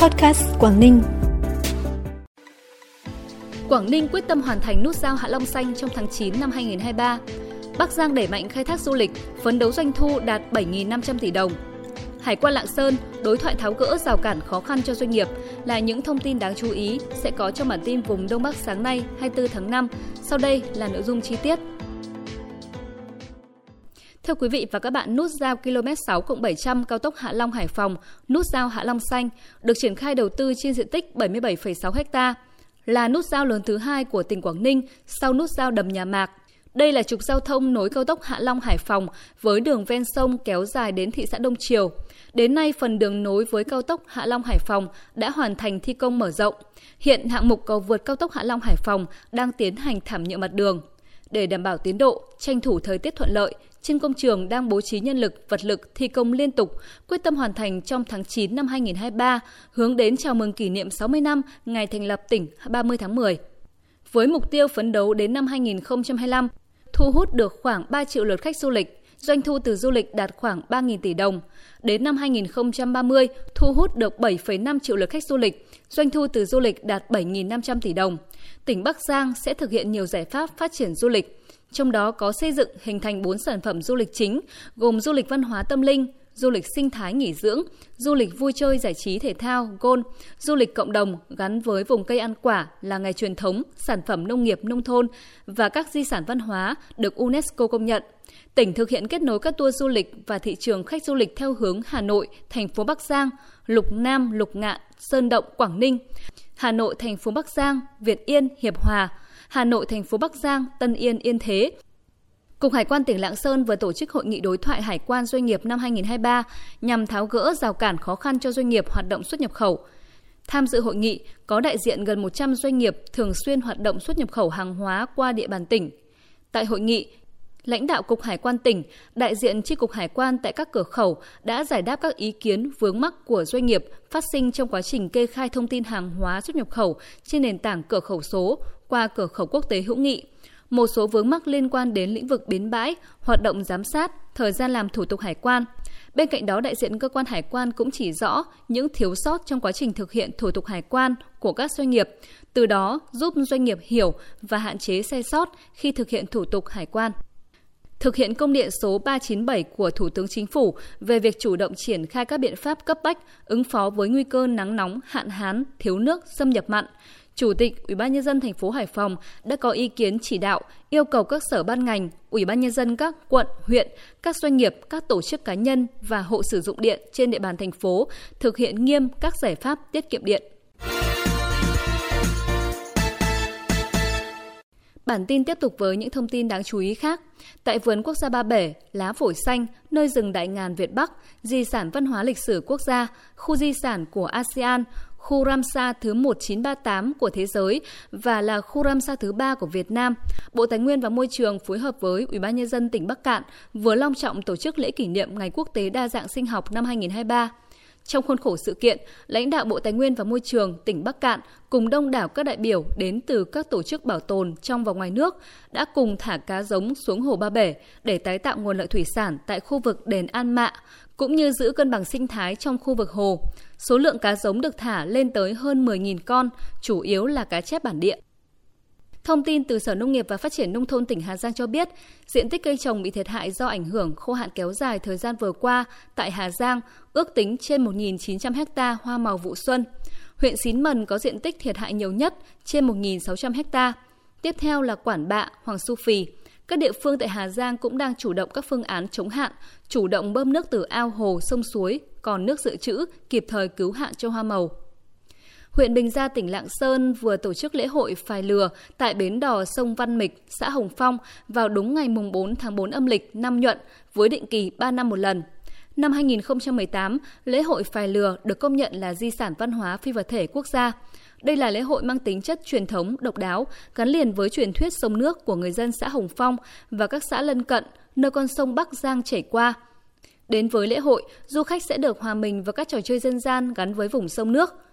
Podcast Quảng Ninh. Quảng Ninh quyết tâm hoàn thành nút giao Hạ Long Xanh trong tháng 9 năm 2023. Bắc Giang đẩy mạnh khai thác du lịch, phấn đấu doanh thu đạt 7.500 tỷ đồng. Hải quan Lạng Sơn đối thoại tháo gỡ rào cản khó khăn cho doanh nghiệp là những thông tin đáng chú ý sẽ có trong bản tin vùng Đông Bắc sáng nay 24 tháng 5. Sau đây là nội dung chi tiết. Thưa quý vị và các bạn, nút giao km 6 700 cao tốc Hạ Long Hải Phòng, nút giao Hạ Long Xanh được triển khai đầu tư trên diện tích 77,6 ha, là nút giao lớn thứ hai của tỉnh Quảng Ninh sau nút giao đầm Nhà Mạc. Đây là trục giao thông nối cao tốc Hạ Long Hải Phòng với đường ven sông kéo dài đến thị xã Đông Triều. Đến nay, phần đường nối với cao tốc Hạ Long Hải Phòng đã hoàn thành thi công mở rộng. Hiện hạng mục cầu vượt cao tốc Hạ Long Hải Phòng đang tiến hành thảm nhựa mặt đường. Để đảm bảo tiến độ, tranh thủ thời tiết thuận lợi, trên công trường đang bố trí nhân lực, vật lực thi công liên tục, quyết tâm hoàn thành trong tháng 9 năm 2023, hướng đến chào mừng kỷ niệm 60 năm ngày thành lập tỉnh 30 tháng 10. Với mục tiêu phấn đấu đến năm 2025, thu hút được khoảng 3 triệu lượt khách du lịch, doanh thu từ du lịch đạt khoảng 3.000 tỷ đồng. Đến năm 2030, thu hút được 7,5 triệu lượt khách du lịch, doanh thu từ du lịch đạt 7.500 tỷ đồng. Tỉnh Bắc Giang sẽ thực hiện nhiều giải pháp phát triển du lịch, trong đó có xây dựng hình thành 4 sản phẩm du lịch chính, gồm du lịch văn hóa tâm linh, du lịch sinh thái nghỉ dưỡng, du lịch vui chơi giải trí thể thao, golf, du lịch cộng đồng gắn với vùng cây ăn quả là ngày truyền thống, sản phẩm nông nghiệp nông thôn và các di sản văn hóa được UNESCO công nhận. Tỉnh thực hiện kết nối các tour du lịch và thị trường khách du lịch theo hướng Hà Nội, thành phố Bắc Giang, Lục Nam, Lục Ngạn, Sơn Động, Quảng Ninh, Hà Nội, thành phố Bắc Giang, Việt Yên, Hiệp Hòa, Hà Nội, thành phố Bắc Giang, Tân Yên, Yên Thế. Cục Hải quan tỉnh Lạng Sơn vừa tổ chức hội nghị đối thoại hải quan doanh nghiệp năm 2023 nhằm tháo gỡ rào cản khó khăn cho doanh nghiệp hoạt động xuất nhập khẩu. Tham dự hội nghị có đại diện gần 100 doanh nghiệp thường xuyên hoạt động xuất nhập khẩu hàng hóa qua địa bàn tỉnh. Tại hội nghị, lãnh đạo Cục Hải quan tỉnh, đại diện Chi cục Hải quan tại các cửa khẩu đã giải đáp các ý kiến vướng mắc của doanh nghiệp phát sinh trong quá trình kê khai thông tin hàng hóa xuất nhập khẩu trên nền tảng cửa khẩu số qua cửa khẩu quốc tế hữu nghị. Một số vướng mắc liên quan đến lĩnh vực bến bãi, hoạt động giám sát, thời gian làm thủ tục hải quan. Bên cạnh đó, đại diện cơ quan hải quan cũng chỉ rõ những thiếu sót trong quá trình thực hiện thủ tục hải quan của các doanh nghiệp, từ đó giúp doanh nghiệp hiểu và hạn chế sai sót khi thực hiện thủ tục hải quan thực hiện công điện số 397 của Thủ tướng Chính phủ về việc chủ động triển khai các biện pháp cấp bách ứng phó với nguy cơ nắng nóng, hạn hán, thiếu nước, xâm nhập mặn. Chủ tịch Ủy ban nhân dân thành phố Hải Phòng đã có ý kiến chỉ đạo yêu cầu các sở ban ngành, Ủy ban nhân dân các quận, huyện, các doanh nghiệp, các tổ chức cá nhân và hộ sử dụng điện trên địa bàn thành phố thực hiện nghiêm các giải pháp tiết kiệm điện. Bản tin tiếp tục với những thông tin đáng chú ý khác. Tại vườn quốc gia Ba Bể, lá phổi xanh, nơi rừng đại ngàn Việt Bắc, di sản văn hóa lịch sử quốc gia, khu di sản của ASEAN, khu Ramsar thứ 1938 của thế giới và là khu Ramsar thứ ba của Việt Nam. Bộ Tài nguyên và Môi trường phối hợp với Ủy ban nhân dân tỉnh Bắc Cạn vừa long trọng tổ chức lễ kỷ niệm Ngày Quốc tế đa dạng sinh học năm 2023. Trong khuôn khổ sự kiện, lãnh đạo Bộ Tài nguyên và Môi trường tỉnh Bắc Cạn cùng đông đảo các đại biểu đến từ các tổ chức bảo tồn trong và ngoài nước đã cùng thả cá giống xuống hồ Ba Bể để tái tạo nguồn lợi thủy sản tại khu vực đền An Mạ, cũng như giữ cân bằng sinh thái trong khu vực hồ. Số lượng cá giống được thả lên tới hơn 10.000 con, chủ yếu là cá chép bản địa. Thông tin từ Sở Nông nghiệp và Phát triển Nông thôn tỉnh Hà Giang cho biết, diện tích cây trồng bị thiệt hại do ảnh hưởng khô hạn kéo dài thời gian vừa qua tại Hà Giang ước tính trên 1.900 ha hoa màu vụ xuân. Huyện Xín Mần có diện tích thiệt hại nhiều nhất, trên 1.600 ha. Tiếp theo là Quản Bạ, Hoàng Su Phì. Các địa phương tại Hà Giang cũng đang chủ động các phương án chống hạn, chủ động bơm nước từ ao hồ, sông suối, còn nước dự trữ, kịp thời cứu hạn cho hoa màu huyện Bình Gia, tỉnh Lạng Sơn vừa tổ chức lễ hội Phài Lừa tại bến đò sông Văn Mịch, xã Hồng Phong vào đúng ngày mùng 4 tháng 4 âm lịch năm nhuận với định kỳ 3 năm một lần. Năm 2018, lễ hội Phài Lừa được công nhận là di sản văn hóa phi vật thể quốc gia. Đây là lễ hội mang tính chất truyền thống, độc đáo, gắn liền với truyền thuyết sông nước của người dân xã Hồng Phong và các xã lân cận, nơi con sông Bắc Giang chảy qua. Đến với lễ hội, du khách sẽ được hòa mình vào các trò chơi dân gian gắn với vùng sông nước –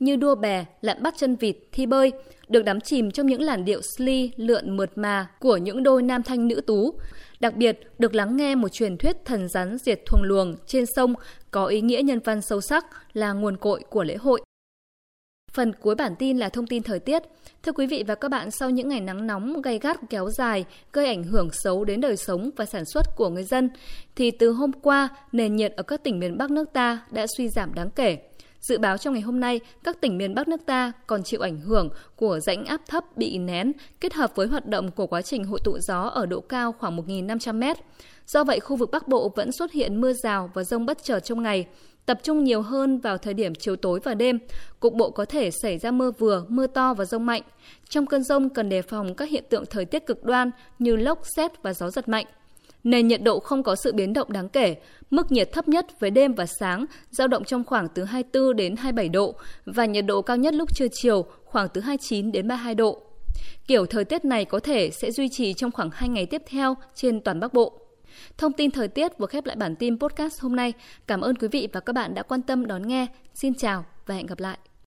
như đua bè, lặn bắt chân vịt, thi bơi, được đắm chìm trong những làn điệu sli lượn mượt mà của những đôi nam thanh nữ tú. Đặc biệt, được lắng nghe một truyền thuyết thần rắn diệt thuồng luồng trên sông có ý nghĩa nhân văn sâu sắc là nguồn cội của lễ hội. Phần cuối bản tin là thông tin thời tiết. Thưa quý vị và các bạn, sau những ngày nắng nóng gay gắt kéo dài, gây ảnh hưởng xấu đến đời sống và sản xuất của người dân, thì từ hôm qua, nền nhiệt ở các tỉnh miền Bắc nước ta đã suy giảm đáng kể. Dự báo trong ngày hôm nay, các tỉnh miền Bắc nước ta còn chịu ảnh hưởng của rãnh áp thấp bị nén kết hợp với hoạt động của quá trình hội tụ gió ở độ cao khoảng 1.500 m. Do vậy, khu vực Bắc Bộ vẫn xuất hiện mưa rào và rông bất chợt trong ngày, tập trung nhiều hơn vào thời điểm chiều tối và đêm. Cục bộ có thể xảy ra mưa vừa, mưa to và rông mạnh. Trong cơn rông cần đề phòng các hiện tượng thời tiết cực đoan như lốc, xét và gió giật mạnh. Nền nhiệt độ không có sự biến động đáng kể, mức nhiệt thấp nhất với đêm và sáng dao động trong khoảng từ 24 đến 27 độ và nhiệt độ cao nhất lúc trưa chiều khoảng từ 29 đến 32 độ. Kiểu thời tiết này có thể sẽ duy trì trong khoảng 2 ngày tiếp theo trên toàn Bắc Bộ. Thông tin thời tiết vừa khép lại bản tin podcast hôm nay. Cảm ơn quý vị và các bạn đã quan tâm đón nghe. Xin chào và hẹn gặp lại.